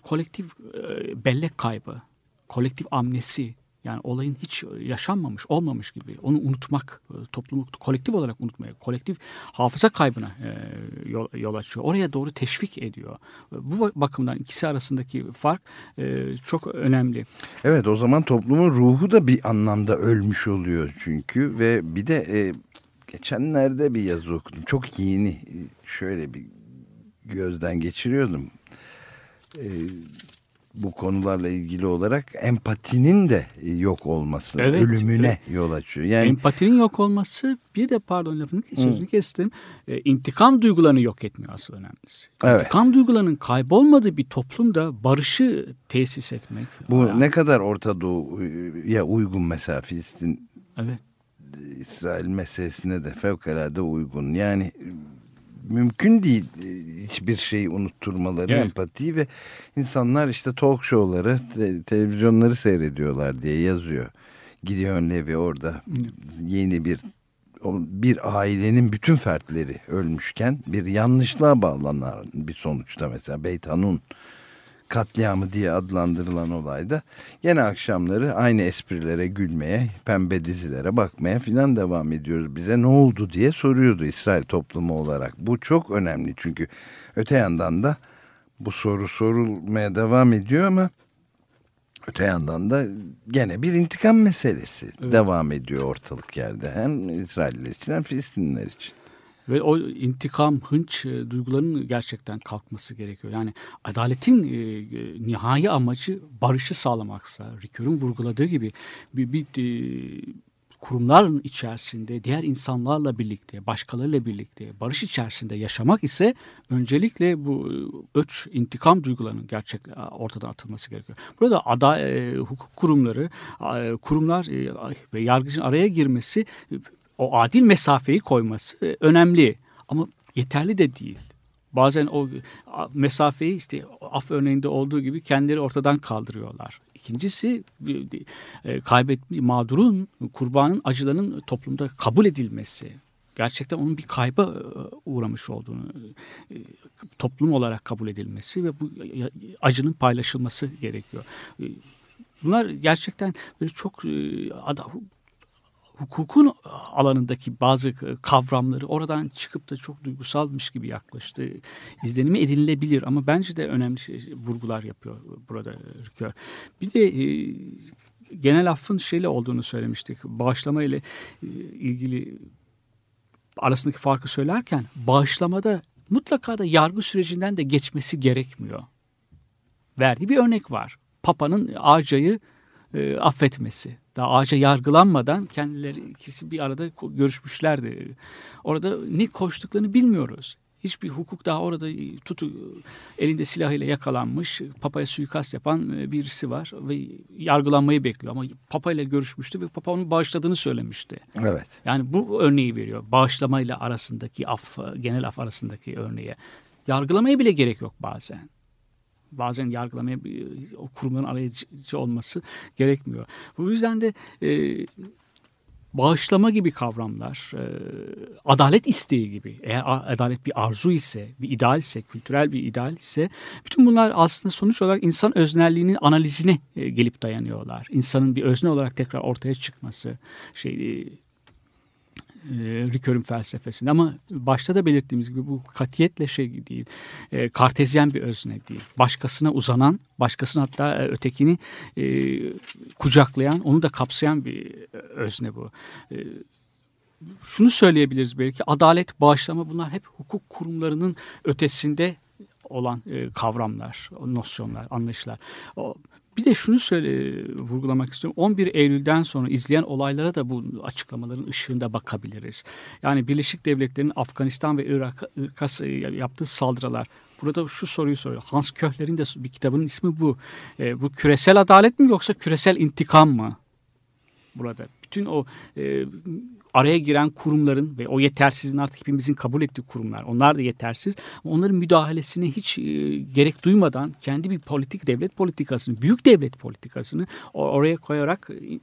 kolektif e, bellek kaybı, kolektif amnesi. Yani olayın hiç yaşanmamış, olmamış gibi. Onu unutmak, e, toplumu kolektif olarak unutmaya, kolektif hafıza kaybına e, yol, açıyor. Oraya doğru teşvik ediyor. Bu bakımdan ikisi arasındaki fark e, çok önemli. Evet o zaman toplumun ruhu da bir anlamda ölmüş oluyor çünkü ve bir de e, geçenlerde bir yazı okudum. Çok yeni e, şöyle bir gözden geçiriyordum. E, bu konularla ilgili olarak empatinin de e, yok olması, Evet, ölümüne yol açıyor. Yani Empatinin yok olması bir de pardon lafını sözünü kestim. E, intikam duygularını yok etmiyor asıl önemlisi. Evet. İntikam duygularının kaybolmadığı bir toplumda barışı tesis etmek. bu Yani, ne kadar Orta Doğu'ya uygun mesela Filistin Evet. İsrail meselesine de fevkalade uygun. Yani mümkün değil e, hiçbir şeyi unutturmaları, Evet. empatiyi ve insanlar işte talk show'ları, te- televizyonları seyrediyorlar diye yazıyor. Gideon Levy orada yeni bir bir ailenin bütün fertleri ölmüşken bir yanlışlığa bağlanan bir sonuçta mesela Beyt Hanun katliamı diye adlandırılan olayda gene akşamları aynı esprilere gülmeye, pembe dizilere bakmaya filan devam ediyoruz. Bize ne oldu diye soruyordu İsrail toplumu olarak. Bu çok önemli çünkü öte yandan da bu soru sorulmaya devam ediyor ama öte yandan da gene bir intikam meselesi devam ediyor ortalık yerde. Hem İsrailler için hem Filistinliler için. Ve o intikam, hınç e, duygularının gerçekten kalkması gerekiyor. Yani adaletin e, e, nihai amacı barışı sağlamaksa, Ricoeur'ün vurguladığı gibi bir, bir e, kurumların içerisinde diğer insanlarla birlikte, başkalarıyla birlikte barış içerisinde yaşamak ise öncelikle bu e, öç intikam duygularının gerçek ortadan atılması gerekiyor. Burada ada e, hukuk kurumları, e, kurumlar e, ve yargıcın araya girmesi e, o adil mesafeyi koyması e, önemli ama yeterli de değil. Bazen o mesafeyi işte af örneğinde olduğu gibi kendileri ortadan kaldırıyorlar. İkincisi bir- e, kaybetme mağdurun, kurbanın acılarının toplumda kabul edilmesi. Gerçekten onun bir kayba e, uğramış olduğunu e, toplum olarak kabul edilmesi ve bu e, acının paylaşılması gerekiyor. E, Bunlar gerçekten böyle çok e, hukukun alanındaki bazı kavramları oradan çıkıp da çok duygusalmış gibi yaklaştı. izlenimi edinilebilir ama bence de önemli şey, vurgular yapıyor burada Rükör. Bir de e, genel affın şeyle olduğunu söylemiştik. Bağışlama ile ilgili arasındaki farkı söylerken bağışlamada mutlaka da yargı sürecinden de geçmesi gerekmiyor. Verdiği bir örnek var. Papa'nın Ağca'yı e, affetmesi. Daha ağaca yargılanmadan kendileri ikisi bir arada görüşmüşlerdi. Orada ne koştuklarını bilmiyoruz. Hiçbir hukuk daha orada e, tutu elinde silahıyla yakalanmış papaya suikast yapan e, birisi var ve yargılanmayı bekliyor ama papa ile görüşmüştü ve papa onu bağışladığını söylemişti. Evet. Yani bu örneği veriyor. Bağışlamayla arasındaki af, genel af arasındaki örneğe. Yargılamaya bile gerek yok bazen. Bazen yargılamaya o kurumların arayıcı olması gerekmiyor. Bu yüzden de e, bağışlama gibi kavramlar, e, adalet isteği gibi, eğer adalet bir arzu ise, bir ideal ise, kültürel bir ideal ise, bütün bunlar aslında sonuç olarak insan öznelliğinin analizine e, gelip dayanıyorlar. İnsanın bir özne olarak tekrar ortaya çıkması, şey, e, Ricoeur'ün felsefesinde ama başta da belirttiğimiz gibi bu katiyetle şey değil, e, kartezyen bir özne değil. Başkasına uzanan, başkasına hatta e, ötekini e, kucaklayan, onu da kapsayan bir özne bu. E, şunu söyleyebiliriz belki, adalet, bağışlama bunlar hep hukuk kurumlarının ötesinde olan e, kavramlar, nosyonlar, anlayışlar. O, bir de şunu söyle vurgulamak istiyorum. 11 Eylül'den sonra izleyen olaylara da bu açıklamaların ışığında bakabiliriz. Yani Birleşik Devletler'in Afganistan ve Irak'a Irak yaptığı saldırılar. Burada şu soruyu soruyor. Hans Köhler'in de bir kitabının ismi bu. E, bu küresel adalet mi yoksa küresel intikam mı? Burada bütün o e, araya giren kurumların ve o yetersizliğin artık hepimizin kabul ettiği kurumlar onlar da yetersiz. Onların müdahalesine hiç e, gerek duymadan kendi bir politik devlet politikasını, büyük devlet politikasını oraya koyarak e,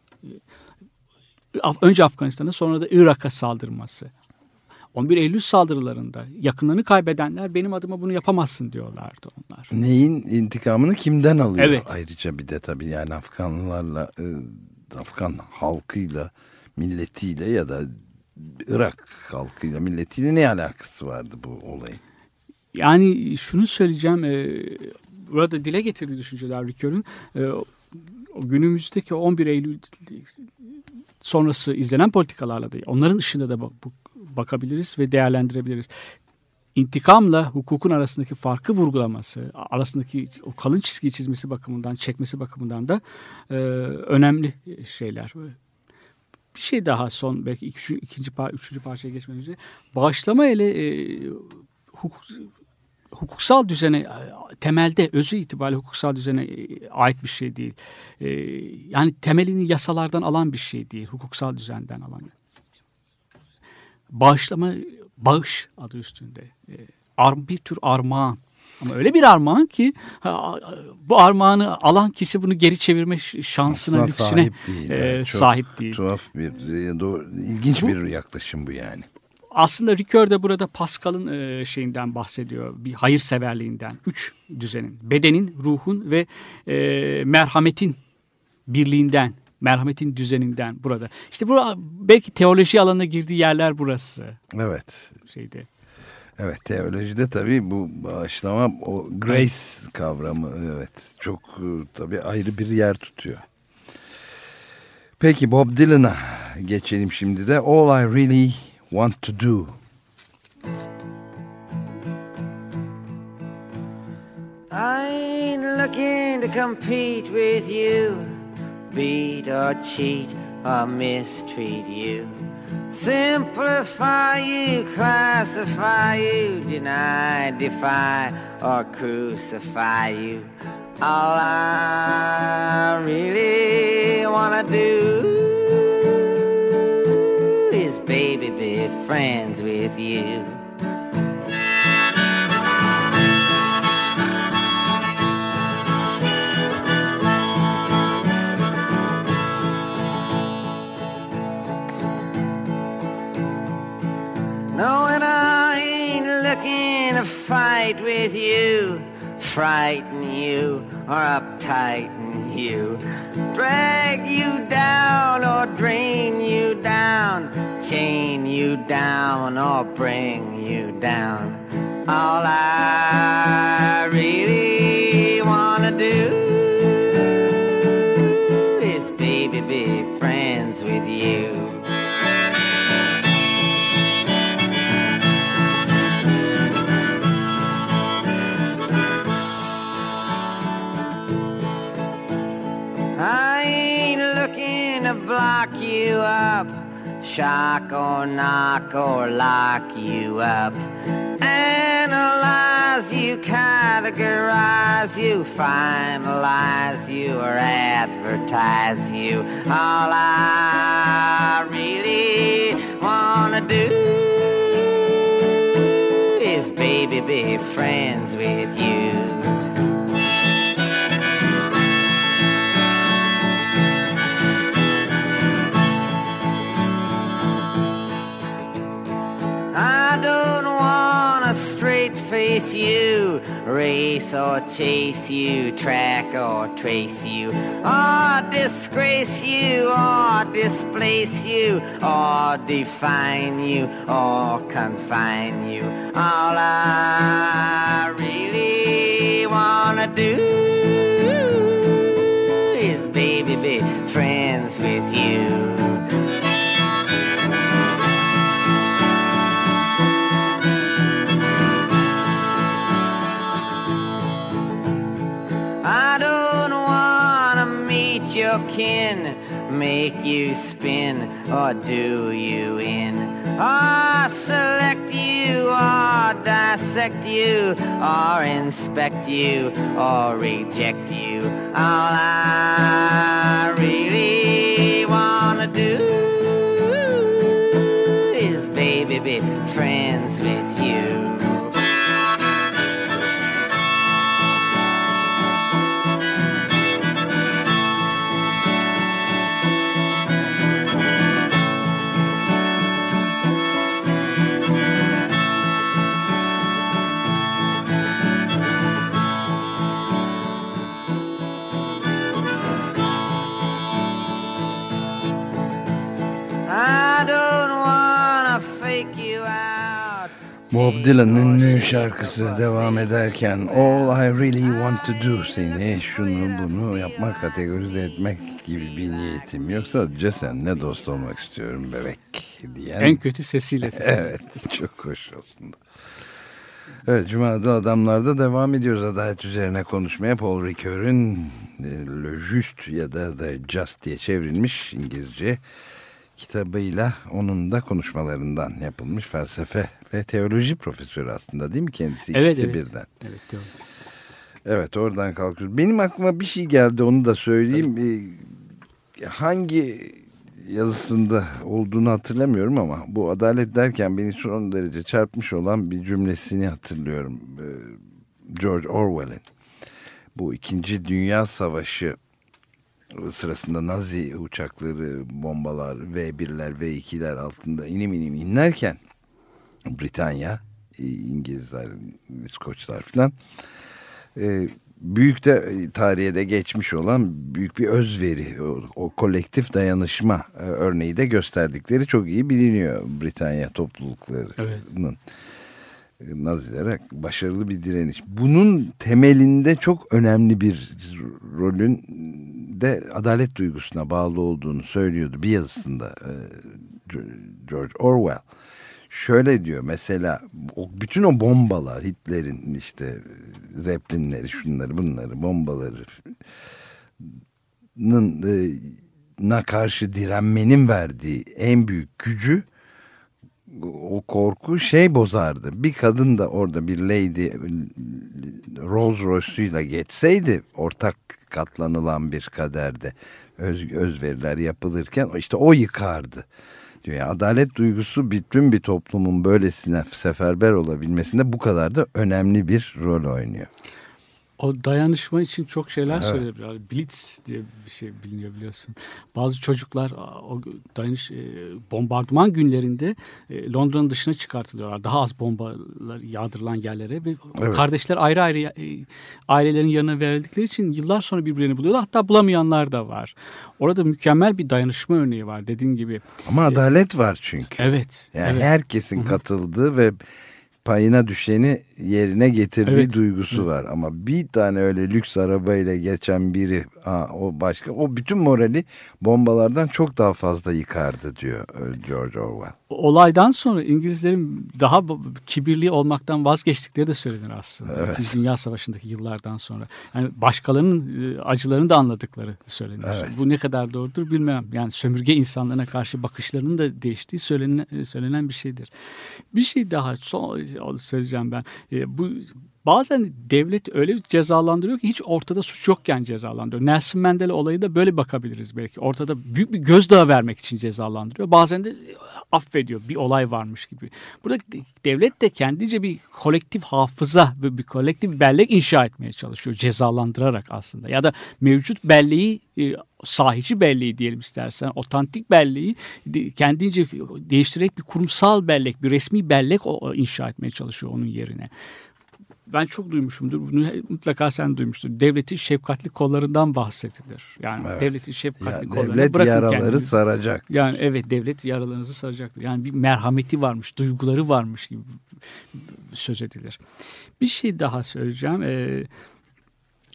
önce Afganistan'a sonra da Irak'a saldırması. 11 Eylül saldırılarında yakınlarını kaybedenler benim adıma bunu yapamazsın diyorlardı onlar. Neyin intikamını kimden alıyor? Evet. Ayrıca bir de tabii yani Afganlılarla, e, Afgan halkıyla milletiyle ya da Irak halkıyla milletiyle ne alakası vardı bu olayın? Yani şunu söyleyeceğim. E, burada dile getirdiği düşünceler Ricoeur'ün e, günümüzdeki 11 Eylül sonrası izlenen politikalarla da onların ışığında da bakabiliriz ve değerlendirebiliriz. İntikamla hukukun arasındaki farkı vurgulaması, arasındaki o kalın çizgi çizmesi bakımından, çekmesi bakımından da e, önemli şeyler bir şey daha son belki iki, ikinci par, üçüncü parçaya geçmeden önce bağışlama ile e, hukuk, hukuksal düzene e, temelde özü itibariyle hukuksal düzene e, ait bir şey değil. E, yani temelini yasalardan alan bir şey değil. Hukuksal düzenden alan. Bağışlama bağış adı üstünde. E, bir tür armağan ama öyle bir armağan ki bu armağanı alan kişi bunu geri çevirme şansına, Aslında lüksüne sahip değil. e, Yani. sahip değil. Tuhaf bir, e, doğru, ilginç Bu- bir yaklaşım bu yani. Aslında Ricoeur de burada Pascal'ın e, şeyinden bahsediyor. Bir hayırseverliğinden. Üç düzenin. Bedenin, ruhun ve e, merhametin birliğinden. Merhametin düzeninden burada. İşte bu belki teoloji alanına girdiği yerler burası. Evet. Şeyde. Evet teolojide tabii bu bağışlama o grace kavramı evet çok e, tabii ayrı bir yer tutuyor. Peki Bob Dylan'a geçelim şimdi de All I Really Want To Do. I looking to compete with you, beat or cheat or mistreat you. Simplify you, classify you, deny, defy, or crucify you. All I with you, frighten you, or uptighten you, drag you down or drain you down, chain you down or bring you down. All I really up, shock or knock or lock you up. Analyze you, categorize you, finalize you, or advertise you. All I really wanna do is, baby, be friends with you. Face you, race or chase you, track or trace you, or disgrace you, or displace you, or define you, or confine you. All I really wanna do make you spin or do you in, or select you or dissect you or inspect you or reject you. All I Bob Dylan'ın ünlü şarkısı devam ederken All I Really Want To Do seni şunu bunu yapmak kategorize etmek gibi bir niyetim yok. Sadece seninle dost olmak istiyorum bebek diyen. En kötü sesiyle. Evet çok hoş aslında. Evet Cuma'da Adamlar'da devam ediyoruz adalet üzerine konuşmaya. Paul Ricoeur'ün e, Le Just ya da The Just diye çevrilmiş İngilizce kitabıyla onun da konuşmalarından yapılmış felsefe ve teoloji profesörü aslında değil mi kendisi? Evet, İkisi evet. birden. Evet, doğru. Evet oradan kalkıyoruz. Benim aklıma bir şey geldi onu da söyleyeyim. Ee, hangi yazısında olduğunu hatırlamıyorum ama bu adalet derken beni son derece çarpmış olan bir cümlesini hatırlıyorum. Ee, George Orwell'in. Bu İkinci Dünya Savaşı sırasında Nazi uçakları, bombalar, V1'ler, V2'ler altında inim inim inlerken Britanya, İngilizler, İskoçlar filan e, büyük de e, tarihe de geçmiş olan büyük bir özveri, o, o kolektif dayanışma e, örneği de gösterdikleri çok iyi biliniyor Britanya topluluklarının. E, Nazilere başarılı bir direniş. Bunun temelinde çok önemli bir rolün de adalet duygusuna bağlı olduğunu söylüyordu bir yazısında e, George Orwell. Şöyle diyor mesela bütün o bombalar Hitler'in işte Zeppelinleri şunları bunları bombaları e, na karşı direnmenin verdiği en büyük gücü o korku şey bozardı. Bir kadın da orada bir lady Rolls Royce'uyla geçseydi ortak katlanılan bir kaderde öz, özveriler yapılırken işte o yıkardı diyor. Yani adalet duygusu bütün bir toplumun böylesine seferber olabilmesinde bu kadar da önemli bir rol oynuyor. O dayanışma için çok şeyler Evet. söylediler. Blitz diye bir şey biliniyor biliyorsun. Bazı çocuklar o dayanış e, bombardıman günlerinde e, Londra'nın dışına çıkartılıyorlar. Daha az bombalar yağdırılan yerlere ve Evet. kardeşler ayrı ayrı e, ailelerin yanına verildikleri için yıllar sonra birbirlerini buluyorlar. Hatta bulamayanlar da var. Orada mükemmel bir dayanışma örneği var dediğin gibi. Ama adalet var çünkü. Evet. Yani evet. herkesin katıldığı ve payına düşeni yerine getirdiği Evet. duygusu var. Ama bir tane öyle lüks arabayla geçen biri ha, o başka o bütün morali bombalardan çok daha fazla yıkardı diyor e, George Orwell. Olaydan sonra İngilizlerin daha kibirli olmaktan vazgeçtikleri de söylenir aslında. Evet. İkinci Dünya Savaşı'ndaki yıllardan sonra. Yani başkalarının e, acılarını da anladıkları söylenir. Evet. Bu ne kadar doğrudur bilmem. Yani sömürge insanlarına karşı bakışlarının da değiştiği söylenen, e, söylenen bir şeydir. Bir şey daha son söyleyeceğim ben. E, bu Bazen devlet öyle cezalandırıyor ki hiç ortada suç yokken cezalandırıyor. Nelson Mandela olayı da böyle bakabiliriz belki. Ortada büyük bir gözdağı vermek için cezalandırıyor. Bazen de affediyor bir olay varmış gibi. Burada devlet de kendince bir kolektif hafıza ve bir kolektif bellek inşa etmeye çalışıyor cezalandırarak aslında. Ya da mevcut belleği e, sahici belleği diyelim istersen otantik belleği kendince değiştirerek bir kurumsal bellek bir resmi bellek inşa etmeye çalışıyor onun yerine. Ben çok duymuşumdur. Bunu mutlaka sen duymuştur. Devletin şefkatli kollarından bahsedilir. Yani Evet. devletin şefkatli Ya, kollarını devlet bırakın yaraları kendinizi. saracak. Yani evet devlet yaralarınızı saracaktır. Yani bir merhameti varmış, duyguları varmış gibi söz edilir. Bir şey daha söyleyeceğim. Ee,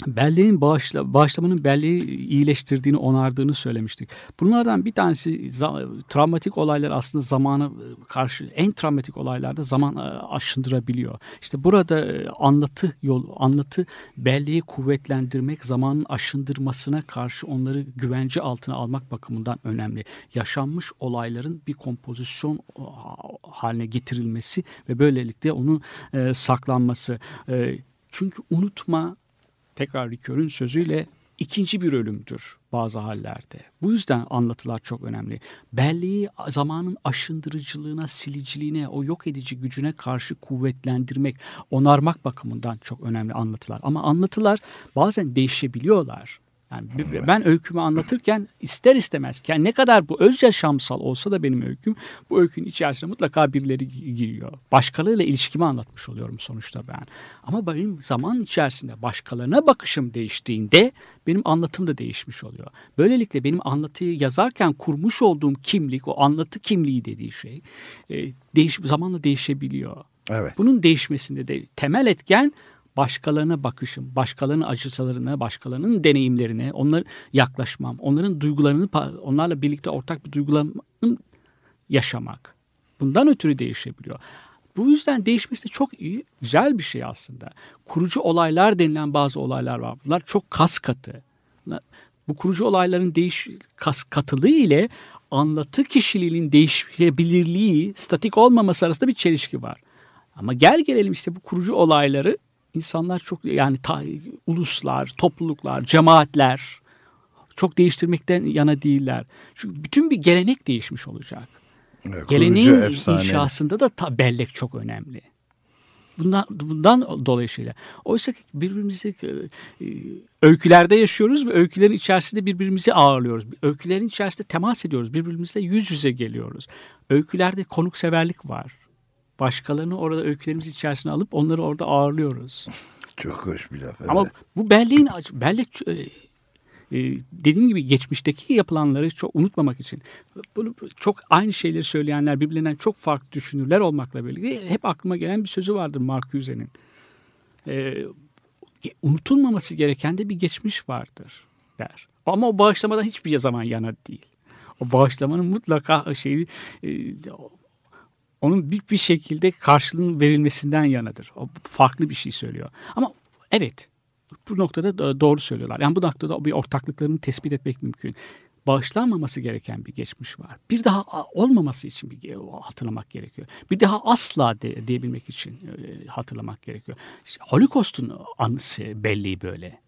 belleğin bağışla, bağışlamanın belleği iyileştirdiğini, onardığını söylemiştik. Bunlardan bir tanesi travmatik olaylar aslında zamana karşı en travmatik olaylarda zaman e, aşındırabiliyor. İşte burada e, anlatı yol anlatı belleği kuvvetlendirmek, zamanın aşındırmasına karşı onları güvence altına almak bakımından önemli. Yaşanmış olayların bir kompozisyon e, haline getirilmesi ve böylelikle onun e, saklanması. E, çünkü unutma tekrar Ricoeur'ün sözüyle ikinci bir ölümdür bazı hallerde. Bu yüzden anlatılar çok önemli. Belleği zamanın aşındırıcılığına, siliciliğine, o yok edici gücüne karşı kuvvetlendirmek, onarmak bakımından çok önemli anlatılar. Ama anlatılar bazen değişebiliyorlar. Yani bir- ben öykümü anlatırken ister istemez yani ne kadar bu öz yaşamsal olsa da benim öyküm bu öykünün içerisine mutlaka birileri gi- giriyor. Başkalarıyla ilişkimi anlatmış oluyorum sonuçta ben. Ama benim zaman içerisinde başkalarına bakışım değiştiğinde benim anlatım da değişmiş oluyor. Böylelikle benim anlatıyı yazarken kurmuş olduğum kimlik, o anlatı kimliği dediği şey e, değiş, zamanla değişebiliyor. Evet. Bunun değişmesinde de temel etken başkalarına bakışım, başkalarının acılarına, başkalarının deneyimlerine, onlara yaklaşmam, onların duygularını, onlarla birlikte ortak bir duygularını yaşamak. Bundan ötürü değişebiliyor. Bu yüzden değişmesi de çok iyi, güzel bir şey aslında. Kurucu olaylar denilen bazı olaylar var. Bunlar çok kas katı. Bu kurucu olayların değiş kas katılığı ile anlatı kişiliğinin değişebilirliği, statik olmaması arasında bir çelişki var. Ama gel gelelim işte bu kurucu olayları insanlar çok yani ta- uluslar, topluluklar, cemaatler çok değiştirmekten yana değiller. Çünkü bütün bir gelenek değişmiş olacak. Evet, Geleneğin efsane. inşasında da ta, bellek çok önemli. Bundan, bundan dolayısıyla. Oysa ki birbirimizi e, e, öykülerde yaşıyoruz ve öykülerin içerisinde birbirimizi ağırlıyoruz. Öykülerin içerisinde temas ediyoruz. Birbirimizle yüz yüze geliyoruz. Öykülerde konukseverlik var. Başkalarını orada öykülerimiz içerisine alıp onları orada ağırlıyoruz. Çok hoş bir laf. Evet. Ama bu belleğin bellek e, e, dediğim gibi geçmişteki yapılanları çok unutmamak için bunu çok aynı şeyleri söyleyenler birbirlerinden çok farklı düşünürler olmakla birlikte hep aklıma gelen bir sözü vardır Marcuse'nin. E, unutulmaması gereken de bir geçmiş vardır der. Ama o bağışlamadan hiçbir zaman yana değil. O bağışlamanın mutlaka şeyi e, onun bir, bir şekilde karşılığının verilmesinden yanadır. O farklı bir şey söylüyor. Ama evet bu noktada da doğru söylüyorlar. Yani bu noktada bir ortaklıklarını tespit etmek mümkün. Bağışlanmaması gereken bir geçmiş var. Bir daha olmaması için bir hatırlamak gerekiyor. Bir daha asla de, diyebilmek için e, hatırlamak gerekiyor. İşte Holocaust'un anısı belli böyle.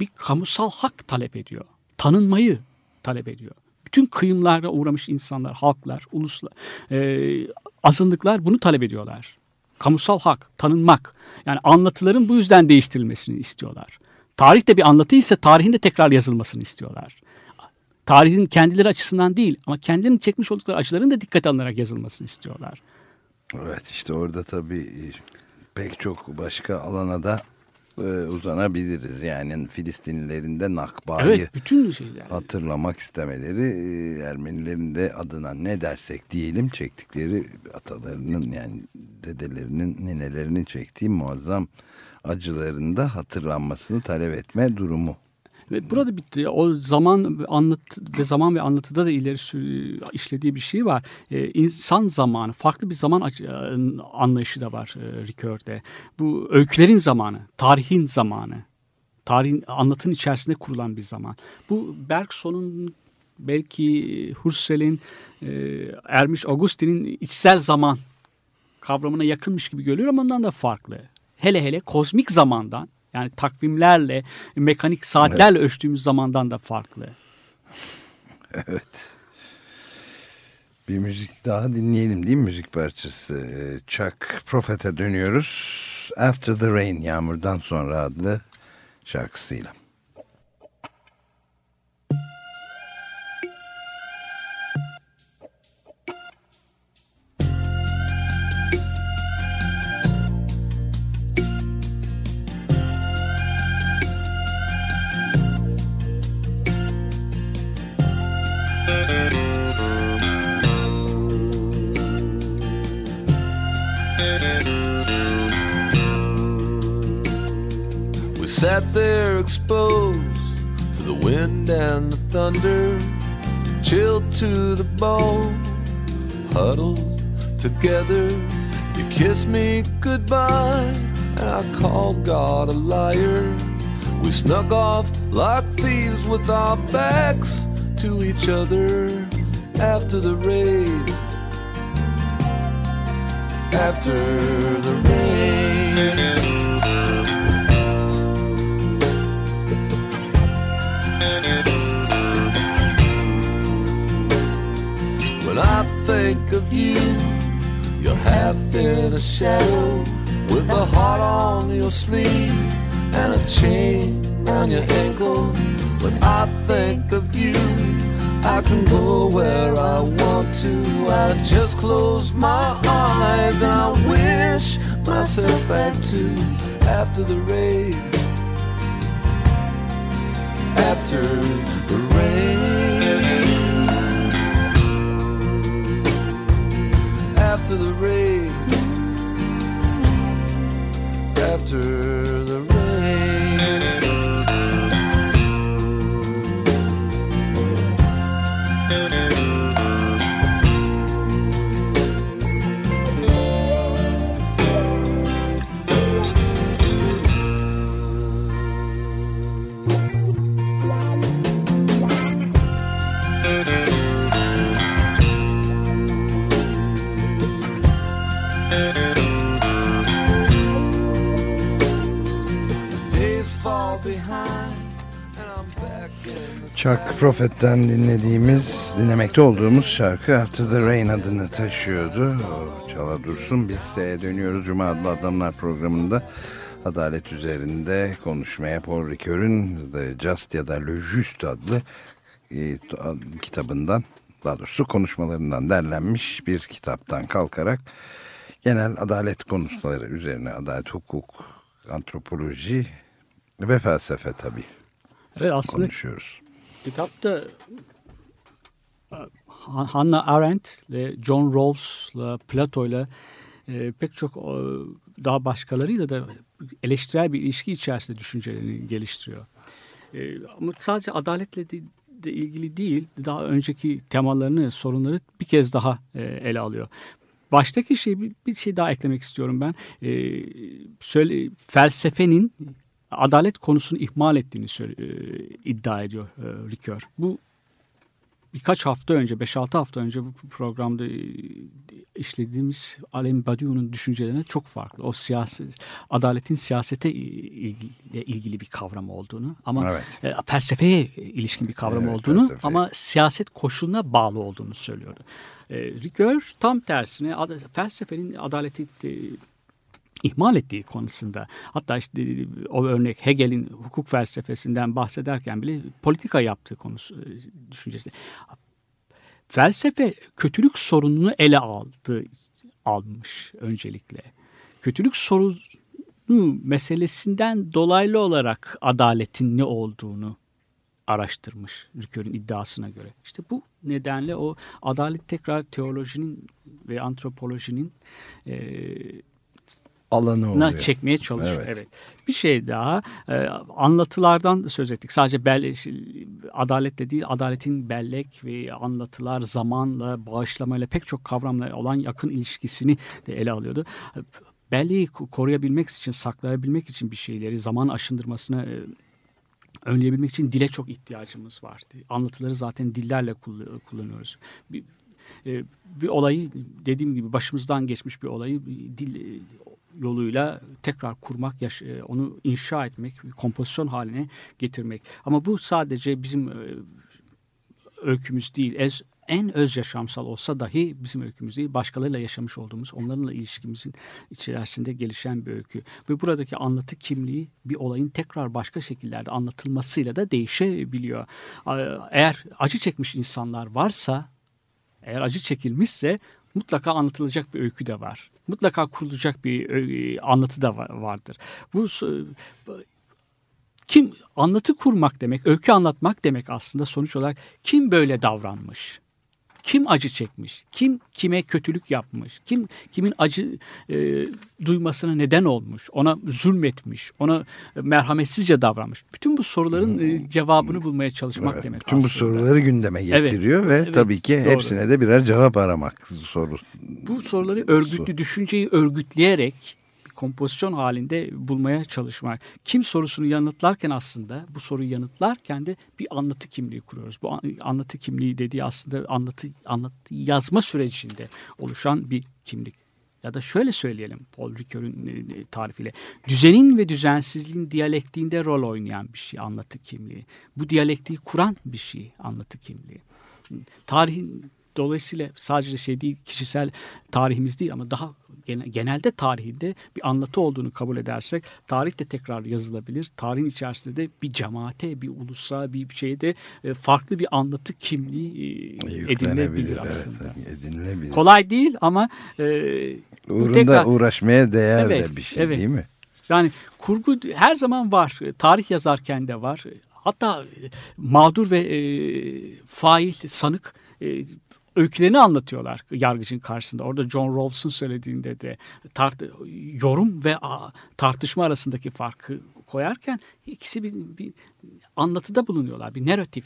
Bir kamusal hak talep ediyor. Tanınmayı talep ediyor. Bütün kıyımlara uğramış insanlar, halklar, uluslar, e, azınlıklar bunu talep ediyorlar. Kamusal hak, tanınmak. Yani anlatıların bu yüzden değiştirilmesini istiyorlar. Tarih de bir anlatı ise tarihin de tekrar yazılmasını istiyorlar. Tarihin kendileri açısından değil ama kendilerinin çekmiş oldukları acıların da dikkat alınarak yazılmasını istiyorlar. Evet işte orada tabii pek çok başka alana da e, uzanabiliriz. Yani Filistinlilerin de Nakba'yı Evet bütün şeyler. hatırlamak istemeleri e, Ermenilerin de adına ne dersek diyelim çektikleri atalarının yani dedelerinin nenelerinin çektiği muazzam acılarında hatırlanmasını talep etme durumu. Ve burada bitti. O zaman anlat ve zaman ve anlatıda da ileri işlediği bir şey var. Ee, insan zamanı, farklı bir zaman e, anlayışı da var e, Ricoeur'de. Bu öykülerin zamanı, tarihin zamanı. Tarihin anlatının içerisinde kurulan bir zaman. Bu Bergson'un belki Husserl'in, e, Ermiş Augustin'in içsel zaman kavramına yakınmış gibi görülüyor ama ondan da farklı. Hele hele kozmik zamandan yani takvimlerle, mekanik saatlerle ölçtüğümüz zamandan da farklı. Evet. Bir müzik daha dinleyelim değil mi müzik parçası? Ee, Chuck Prophet'e dönüyoruz. After the Rain, Yağmurdan Sonra adlı şarkısıyla. Exposed to the wind and the thunder, chilled to the bone, huddled together. You kissed me goodbye, and I called God a liar. We snuck off like thieves with our backs to each other after the raid. After the rain. When I think of you, you're half in a shadow with a heart on your sleeve and a chain on your ankle. When I think of you, I can go where I want to. I just close my eyes and I wish myself back to after the rain. After the rain. After the rain. After the rain. Chuck Prophet'ten dinlediğimiz, dinlemekte olduğumuz şarkı After the Rain adını taşıyordu. Çala Dursun. Biz de dönüyoruz Cuma adlı Adamlar programında. Adalet üzerinde konuşmaya Paul Ricoeur'ün The Just ya da Le Juste adlı e, kitabından daha doğrusu konuşmalarından derlenmiş bir kitaptan kalkarak genel adalet konuları üzerine adalet, hukuk, antropoloji ve felsefe tabii Evet aslında konuşuyoruz. Kitapta e, Hannah Arendt ile John Rawls'la Plato'yla e, pek çok e, daha başkalarıyla da eleştirel bir ilişki içerisinde düşüncelerini geliştiriyor. E, ama sadece adaletle de, ilgili değil, daha önceki temalarını, sorunları bir kez daha ele alıyor. Baştaki şey bir, bir şey daha eklemek istiyorum ben. E, söyle, felsefenin adalet konusunu ihmal ettiğini e, iddia ediyor e, Ricoeur. Bu birkaç hafta önce, 5-6 hafta önce bu programda e, işlediğimiz Alain Badiou'nun düşüncelerine çok farklı. O siyasi, adaletin siyasete ilgili, ilgili bir kavram olduğunu ama Evet. e, felsefeye ilişkin bir kavram Evet, olduğunu felsefeye. ama siyaset koşuluna bağlı olduğunu söylüyordu. E, Ricoeur tam tersine ad- felsefenin adaleti e, ihmal ettiği konusunda hatta işte o örnek Hegel'in hukuk felsefesinden bahsederken bile politika yaptığı konusu e, düşüncesi. Felsefe kötülük sorununu ele aldı almış öncelikle. Kötülük sorunu meselesinden dolaylı olarak adaletin ne olduğunu araştırmış Ricoeur'ün iddiasına göre. İşte bu nedenle o adalet tekrar teolojinin ve antropolojinin e, Alanı na oluyor. çekmeye çalışıyor. Evet. Evet. Bir şey daha e, anlatılardan söz ettik. Sadece bel, adaletle değil adaletin bellek ve anlatılar zamanla bağışlamayla pek çok kavramla olan yakın ilişkisini de ele alıyordu. Belleği ko- koruyabilmek için saklayabilmek için bir şeyleri zaman aşındırmasına e, önleyebilmek için dile çok ihtiyacımız vardı. Anlatıları zaten dillerle kull- kullanıyoruz. Bir, e, bir olayı dediğim gibi başımızdan geçmiş bir olayı dil e, yoluyla tekrar kurmak, e, onu inşa etmek, kompozisyon haline getirmek. Ama bu sadece bizim e, öykümüz değil. En öz yaşamsal olsa dahi bizim öykümüz değil. Başkalarıyla yaşamış olduğumuz, onlarla ilişkimizin içerisinde gelişen bir öykü. Ve buradaki anlatı kimliği bir olayın tekrar başka şekillerde anlatılmasıyla da değişebiliyor. Eğer acı çekmiş insanlar varsa, eğer acı çekilmişse mutlaka anlatılacak bir öykü de var. Mutlaka kurulacak bir ö- anlatı da va- vardır. Bu kim anlatı kurmak demek, öykü anlatmak demek aslında sonuç olarak kim böyle davranmış? Kim acı çekmiş, kim kime kötülük yapmış, kim kimin acı e, duymasına neden olmuş, ona zulmetmiş, ona merhametsizce davranmış. Bütün bu soruların e, cevabını bulmaya çalışmak Evet, demek bütün bu aslında. soruları gündeme Evet, getiriyor ve evet, tabii ki doğru. hepsine de birer cevap aramak soru. Bu soruları örgütlü, düşünceyi örgütleyerek kompozisyon halinde bulmaya çalışmak. Kim sorusunu yanıtlarken aslında bu soruyu yanıtlarken de bir anlatı kimliği kuruyoruz. Bu an- anlatı kimliği dediği aslında anlatı, anlatı yazma sürecinde oluşan bir kimlik. Ya da şöyle söyleyelim Paul Ricoeur'ün e, tarifiyle. Düzenin ve düzensizliğin diyalektiğinde rol oynayan bir şey anlatı kimliği. Bu diyalektiği kuran bir şey anlatı kimliği. Tarihin dolayısıyla sadece şey değil kişisel tarihimiz değil ama daha genelde tarihinde bir anlatı olduğunu kabul edersek tarih de tekrar yazılabilir. Tarihin içerisinde de bir cemaate, bir ulusa, bir şeyde e, farklı bir anlatı kimliği e, edinebilir Yüklenebilir, aslında. Evet, edinilebilir. Kolay değil ama e, Uğrunda tekrar- uğraşmaya değer Evet, de bir şey evet. değil mi? yani kurgu her zaman var. Tarih yazarken de var. Hatta e, mağdur ve e, fail, sanık e, öykülerini anlatıyorlar yargıcın karşısında. Orada John Rawls'un söylediğinde de tart yorum ve tartışma arasındaki farkı koyarken ikisi bir, bir anlatıda bulunuyorlar. Bir narratif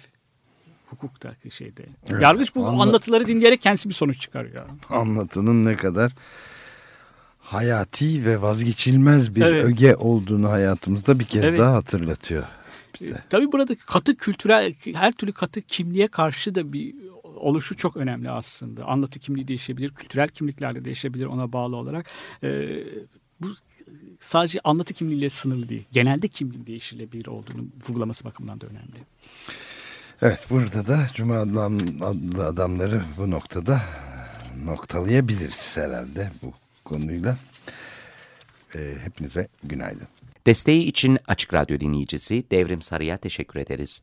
hukuktaki şeyde. Evet, Yargıç bu anla- anlatıları dinleyerek kendisi bir sonuç çıkarıyor. Anlatının ne kadar hayati ve vazgeçilmez bir Evet. öge olduğunu hayatımızda bir kez Evet. daha hatırlatıyor E, bize. Tabii burada katı kültürel, her türlü katı kimliğe karşı da bir oluşu çok önemli aslında. Anlatı kimliği değişebilir, kültürel kimlikler de değişebilir ona bağlı olarak. E, bu sadece anlatı kimliğiyle sınırlı değil. Genelde kimliğin değişilebilir olduğunu vurgulaması bakımından da önemli. Evet burada da Cuma adlı, adlı adamları bu noktada noktalayabiliriz herhalde bu konuyla. Ee, hepinize günaydın. Desteği için Açık Radyo dinleyicisi Devrim Sarı'ya teşekkür ederiz.